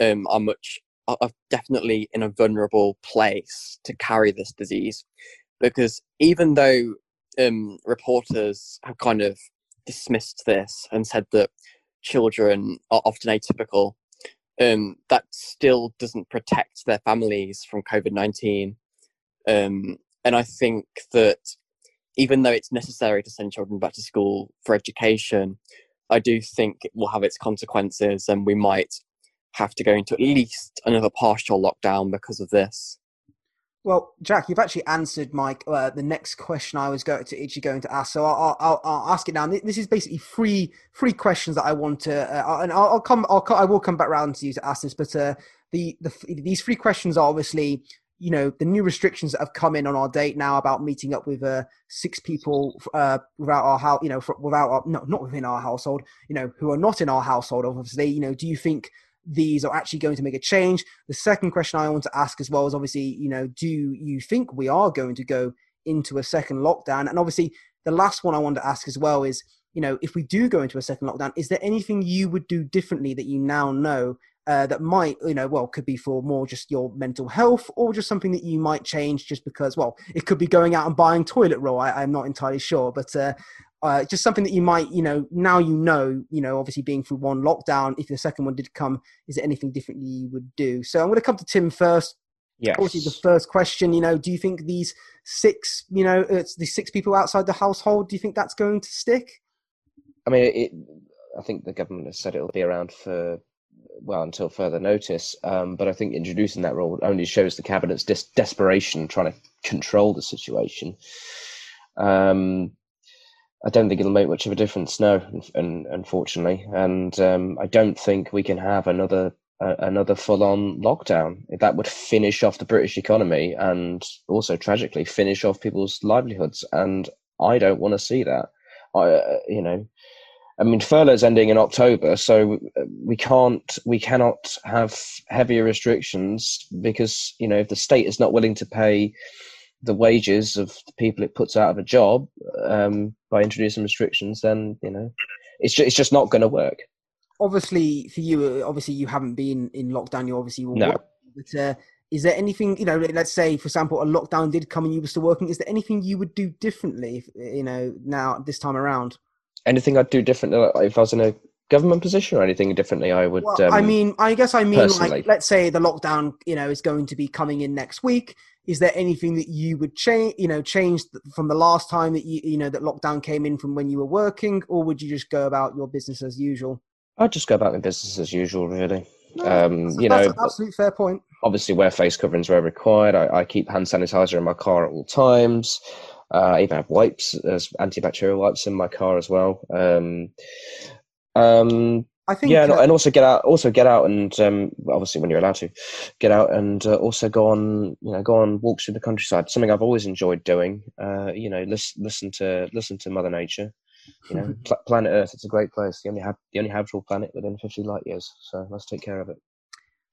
um, are much, are definitely in a vulnerable place to carry this disease. Because even though um, reporters have kind of dismissed this and said that children are often atypical, um, that still doesn't protect their families from COVID 19. Um, and I think that even though it's necessary to send children back to school for education, I do think it will have its consequences, and we might have to go into at least another partial lockdown because of this. Well, Jack, you've actually answered my uh, the next question I was going to actually going to ask. So I'll, I'll, I'll ask it now. This is basically three three questions that I want to, uh, and I'll, I'll, come. I'll I will come back around to you to ask this. But uh, the the these three questions are obviously you know the new restrictions that have come in on our date now about meeting up with uh, six people uh, without our house, you know, for, without our, no, not within our household, you know, who are not in our household. Obviously, you know, do you think these are actually going to make a change. The second question I want to ask as well is obviously, you know, do you think we are going to go into a second lockdown? And obviously, the last one I want to ask as well is, you know, if we do go into a second lockdown, is there anything you would do differently that you now know uh, that might, you know, well, could be for more just your mental health or just something that you might change just because, well, it could be going out and buying toilet roll. I, am not entirely sure, but uh, uh, just something that you might, you know, now you know, you know, obviously being through one lockdown, if the second one did come, is there anything different you would do? So I'm going to come to Tim first. Yeah. Obviously, the first question, you know, do you think these six, you know, it's the six people outside the household, do you think that's going to stick? I mean, it, I think the government has said it'll be around for well until further notice. Um, but I think introducing that rule only shows the cabinet's des- desperation trying to control the situation. Um, I don't think it'll make much of a difference, no, and, unfortunately, and um, I don't think we can have another uh, another full-on lockdown. That would finish off the British economy and also tragically finish off people's livelihoods, and I don't want to see that. I, uh, you know, I mean, furlough's ending in October, so uh, we can't, we cannot have heavier restrictions because you know if the state is not willing to pay the wages of the people it puts out of a job um, by introducing restrictions, then you know it's just, it's just not going to work. Obviously, for you, uh, obviously you haven't been in lockdown. You obviously will no. Work, but uh, is there anything you know? Let's say, for example, a lockdown did come and you were still working. Is there anything you would do differently? If, you know, now this time around. Anything I'd do differently if I was in a government position or anything differently i would well, um, i mean i guess i mean personally. like let's say the lockdown you know is going to be coming in next week. Is there anything that you would change you know change from the last time that you you know that lockdown came in from when you were working or would you just go about your business as usual? I'd just go about my business as usual really. No, um, you know absolutely fair point. obviously wear face coverings where required I, I keep hand sanitizer in my car at all times uh, I even have wipes as antibacterial wipes in my car as well. Um, um, I think yeah, uh, and also get out, also get out, and um, obviously when you're allowed to, get out and uh, also go on, you know, go on walks through the countryside. Something I've always enjoyed doing. Uh, you know, listen, listen to listen to Mother Nature. You know, *laughs* planet Earth. It's a great place. The only ha- the only habitable planet within 50 light years. So let's take care of it.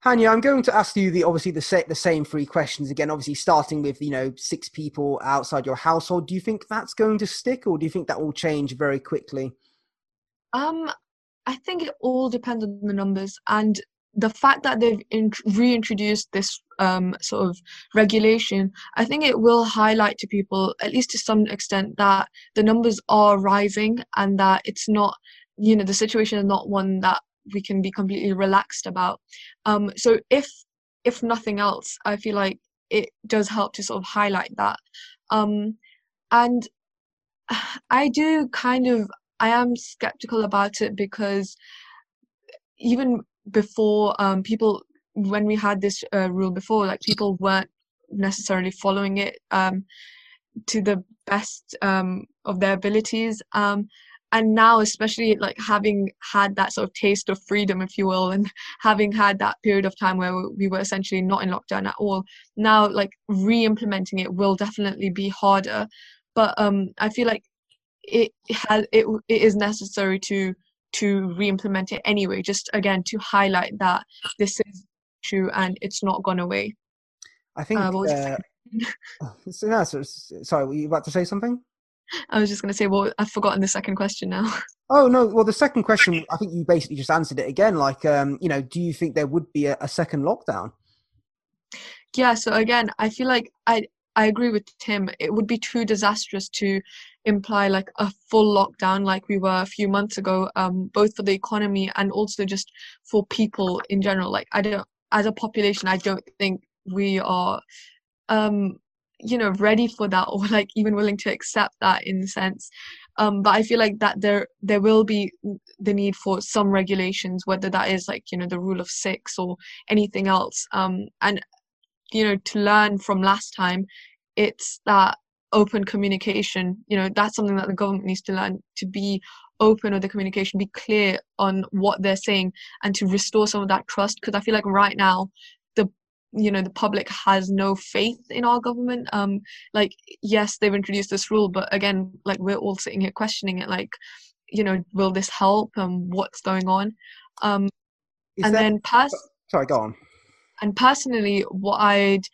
Hanya, I'm going to ask you the obviously the sa- the same three questions again. Obviously, starting with you know six people outside your household. Do you think that's going to stick, or do you think that will change very quickly? Um, I think it all depends on the numbers and the fact that they've in- reintroduced this um, sort of regulation, I think it will highlight to people, at least to some extent, that the numbers are rising and that it's not, you know, the situation is not one that we can be completely relaxed about. Um, so if if nothing else, I feel like it does help to sort of highlight that. Um, and *sighs* I do kind of I am skeptical about it because even before um, people, when we had this uh, rule before, like people weren't necessarily following it um, to the best um, of their abilities. Um, and now, especially like having had that sort of taste of freedom, if you will, and *laughs* having had that period of time where we were essentially not in lockdown at all, now like re-implementing it will definitely be harder. But um, I feel like it has it, it is necessary to to re-implement it anyway. Just again to highlight that this is true and it's not gone away. I think. Uh, uh, *laughs* so, no, so, sorry, were you about to say something? *laughs* I was just going to say, well, I've forgotten the second question now. *laughs* Oh no! Well, the second question, I think you basically just answered it again. Like, um, you know, do you think there would be a, a second lockdown? Yeah. So again, I feel like I I agree with Tim. It would be too disastrous to imply like a full lockdown like we were a few months ago, um, both for the economy and also just for people in general. Like, I don't, as a population, I don't think we are um you know ready for that or *laughs* like even willing to accept that in a sense. Um but i feel like that there there will be the need for some regulations whether that is like you know the rule of six or anything else. Um and you know to learn from last time it's that open communication. You know that's something that the government needs to learn to be open with the communication be clear on what they're saying and to restore some of that trust. Because i feel like right now you know the public has no faith in our government. Um like yes they've introduced this rule but again like we're all sitting here questioning it like you know will this help? And um, what's going on? Um Is and that, then pass sorry go on. and personally what i'd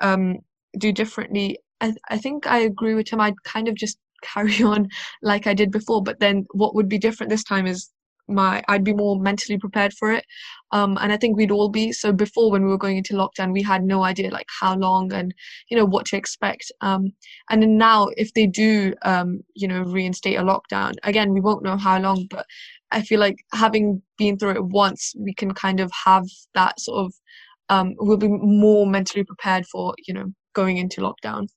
um do differently I, I think i agree with him. I'd kind of just *laughs* carry on like i did before but then what would be different this time is my I'd be more mentally prepared for it. Um, and I think we'd all be. So before when we were going into lockdown, we had no idea like how long and you know what to expect. Um, and then now if they do um, you know reinstate a lockdown again, we won't know how long, but I feel like having been through it once, we can kind of have that sort of um, we'll be more mentally prepared for you know going into lockdown.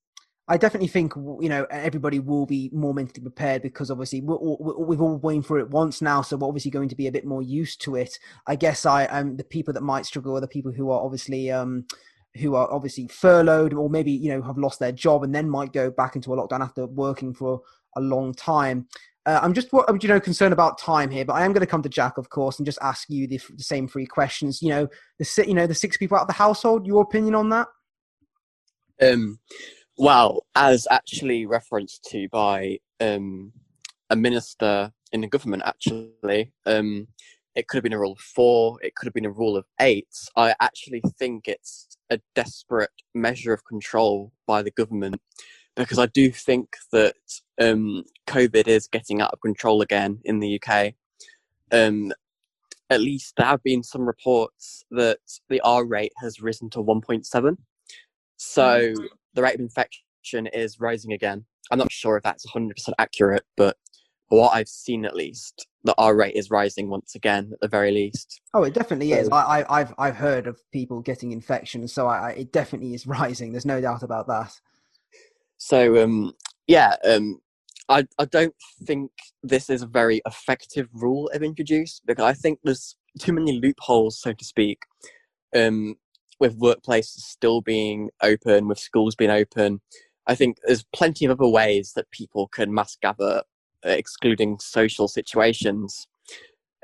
I definitely think you know everybody will be more mentally prepared because obviously we have all been through it once now, so we're obviously going to be a bit more used to it. I guess I am the people that might struggle are the people who are obviously um, who are obviously furloughed or maybe you know have lost their job and then might go back into a lockdown after working for a long time. Uh, I'm just you know concerned about time here, but I am going to come to Jack, of course, and just ask you the, the same three questions. You know the you know the six people out of the household. Your opinion on that? Um well, as actually referenced to by um, a minister in the government, actually, um, it could have been a rule of four, it could have been a rule of eight. I actually think it's a desperate measure of control by the government because I do think that um, COVID is getting out of control again in the UK. Um, at least there have been some reports that the R rate has risen to 1.7. So mm-hmm the rate of infection is rising again. I'm not sure if that's 100% accurate, but what I've seen at least, the R rate is rising once again, at the very least. Oh, it definitely so, is. I, have I've heard of people getting infections, so I, it definitely is *laughs* rising. There's no doubt about that. So, um, yeah, um, I, I don't think this is a very effective rule I've introduced because I think there's too many loopholes, so to speak. Um, with workplaces still being open, with schools being open, I think there's plenty of other ways that people can mass gather, uh, excluding social situations.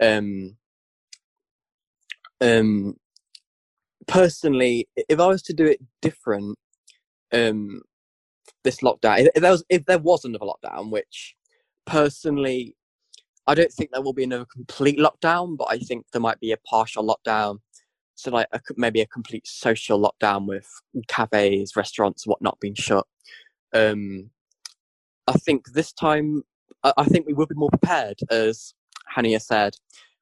Um, um, personally, if I was to do it different, um, this lockdown, if there was if there was another lockdown, which personally, I don't think there will be another complete lockdown, but I think there might be a partial lockdown so like a, maybe a complete social lockdown with cafes, restaurants, whatnot being shut. Um, I think this time, I, I think we will be more prepared, as Hanya said.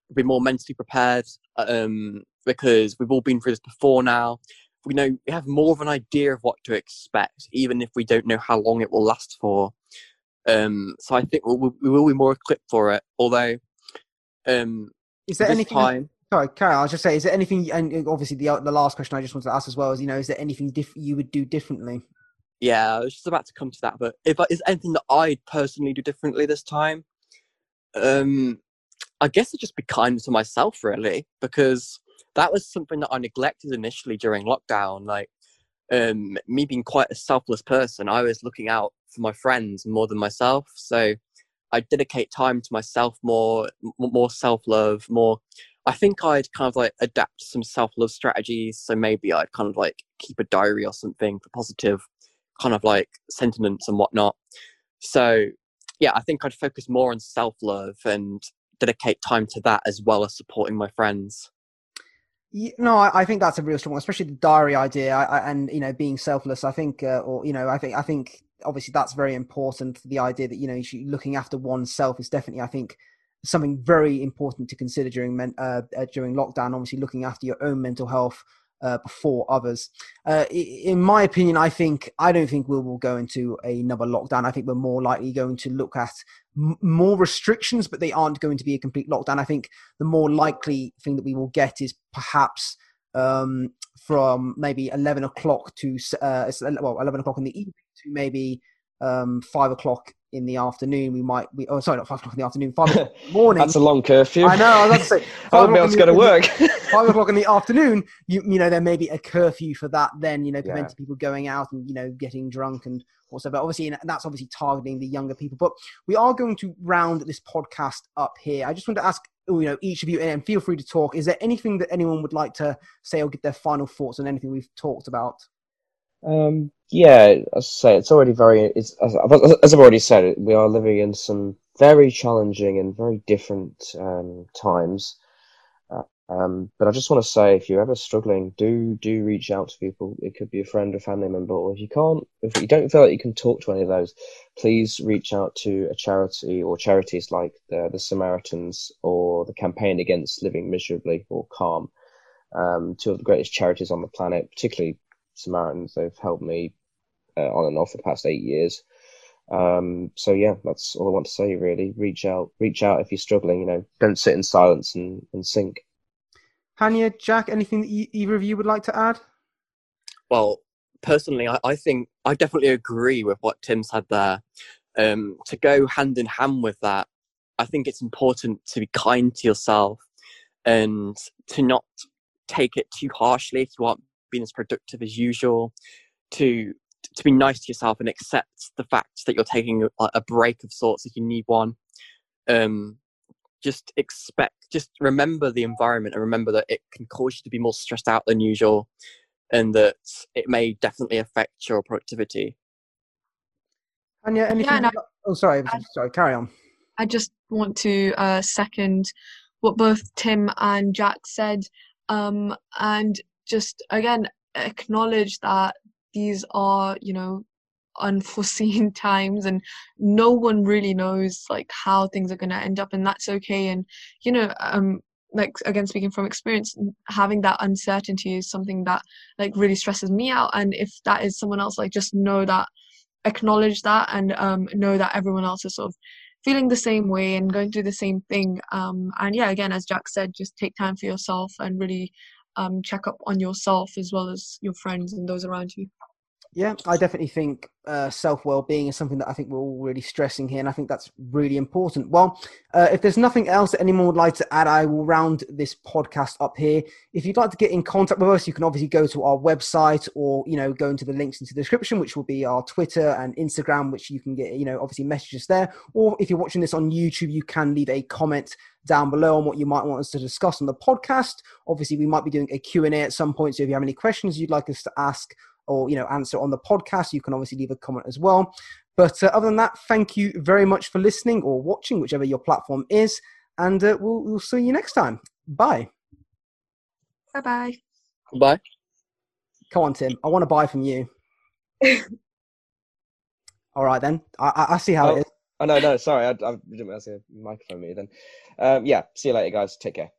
We'll be more mentally prepared um, because we've all been through this before now. We know we have more of an idea of what to expect, even if we don't know how long it will last for. Um, so I think we'll, we will be more equipped for it. Although, um, is there anything? Time, Sorry, Karen, I was just saying, is there anything, and obviously the the last question I just wanted to ask as well is, you know, is there anything diff- you would do differently? Yeah, I was just about to come to that, but if is anything that I'd personally do differently this time, um, I guess I'd just be kind to myself, really, because that was something that I neglected initially during lockdown. Like, um, me being quite a selfless person, I was looking out for my friends more than myself. So I dedicate time to myself more, more self love, more I think I'd kind of like adapt some self love strategies. So maybe I'd kind of like keep a diary or something for positive kind of like sentiments and whatnot. So yeah, I think I'd focus more on self love and dedicate time to that as well as supporting my friends. No, I, think that's a real strong one, especially the diary idea and you know being selfless. I think, uh, or you know, I think I think obviously that's very important. The idea that you know looking after oneself is definitely, I think, something very important to consider during men, uh, uh, during lockdown. Obviously, looking after your own mental health uh, before others. Uh, in my opinion, I think I don't think we will go into another lockdown. I think we're more likely going to look at m- more restrictions, but they aren't going to be a complete lockdown. I think the more likely thing that we will get is perhaps um, from maybe 11 o'clock to uh, well 11 o'clock in the evening to maybe um, five o'clock in the afternoon. We might, we, oh, sorry, not five o'clock in the afternoon, five o'clock in *laughs* the morning. That's a long curfew. I know, I was about to say. *laughs* I wouldn't be able to go to work. *laughs* five o'clock in the afternoon, you, you know, there may be a curfew for that then, you know, preventing yeah. people going out and, you know, getting drunk and whatsoever. Obviously, and that's obviously targeting the younger people. But we are going to round this podcast up here. I just want to ask, you know, each of you, and feel free to talk. Is there anything that anyone would like to say or get their final thoughts on anything we've talked about? Um, yeah, as I say, it's already very. It's, as, as I've already said, we are living in some very challenging and very different um, times. Uh, um, but I just want to say, if you're ever struggling, do do reach out to people. It could be a friend or family member, or if you can't, if you don't feel like you can talk to any of those, please reach out to a charity or charities like the, the Samaritans or the Campaign Against Living Miserably or Calm. Um, two of the greatest charities on the planet, particularly Samaritans. They've helped me uh, on and off for the past eight years. Um, so yeah, that's all I want to say. Really, reach out, reach out if you're struggling. You know, don't sit in silence and, and sink. Hanya, Jack, anything that you, either of you would like to add? Well, personally, I, I think I definitely agree with what Tim said there. Um, to go hand in hand with that, I think it's important to be kind to yourself and to not take it too harshly if you aren't being as productive as usual, to to be nice to yourself and accept the fact that you're taking a, a break of sorts if you need one. Um, just expect, just remember the environment and remember that it can cause you to be more stressed out than usual, and that it may definitely affect your productivity. And yeah, anything? Yeah, no, oh, sorry, I, sorry. Carry on. I just want to uh, second what both Tim and Jack said, um, and just again acknowledge that these are you know unforeseen *laughs* times and no one really knows like how things are going to end up and that's okay. And you know um like again speaking from experience having that uncertainty is something that like really stresses me out. And if that is someone else like just know that acknowledge that and um know that everyone else is sort of feeling the same way and going through the same thing. Um and yeah again as jack said just take time for yourself and really um, check up on yourself as well as your friends and those around you. Yeah, I definitely think uh, self well being is something that I think we're all really stressing here, and I think that's really important. Well, uh, if there's nothing else that anyone would like to add, I will round this podcast up here. If you'd like to get in contact with us, you can obviously go to our website or you know go into the links into the description, which will be our Twitter and Instagram, which you can get you know obviously messages there. Or if you're watching this on YouTube, you can leave a comment down below on what you might want us to discuss on the podcast. Obviously, we might be doing a Q&A at some point, so if you have any questions you'd like us to ask or you know answer on the podcast, you can obviously leave a comment as well. But uh, other than that, thank you very much for listening or watching, whichever your platform is, and uh, we'll, we'll see you next time. Bye. Bye bye. Bye. Come on, Tim. I want to buy from you. *laughs* All right then. I, I see how oh, it is. Oh no, no, sorry, I, I didn't realize a microphone me then. Um, yeah, see you later, guys. Take care.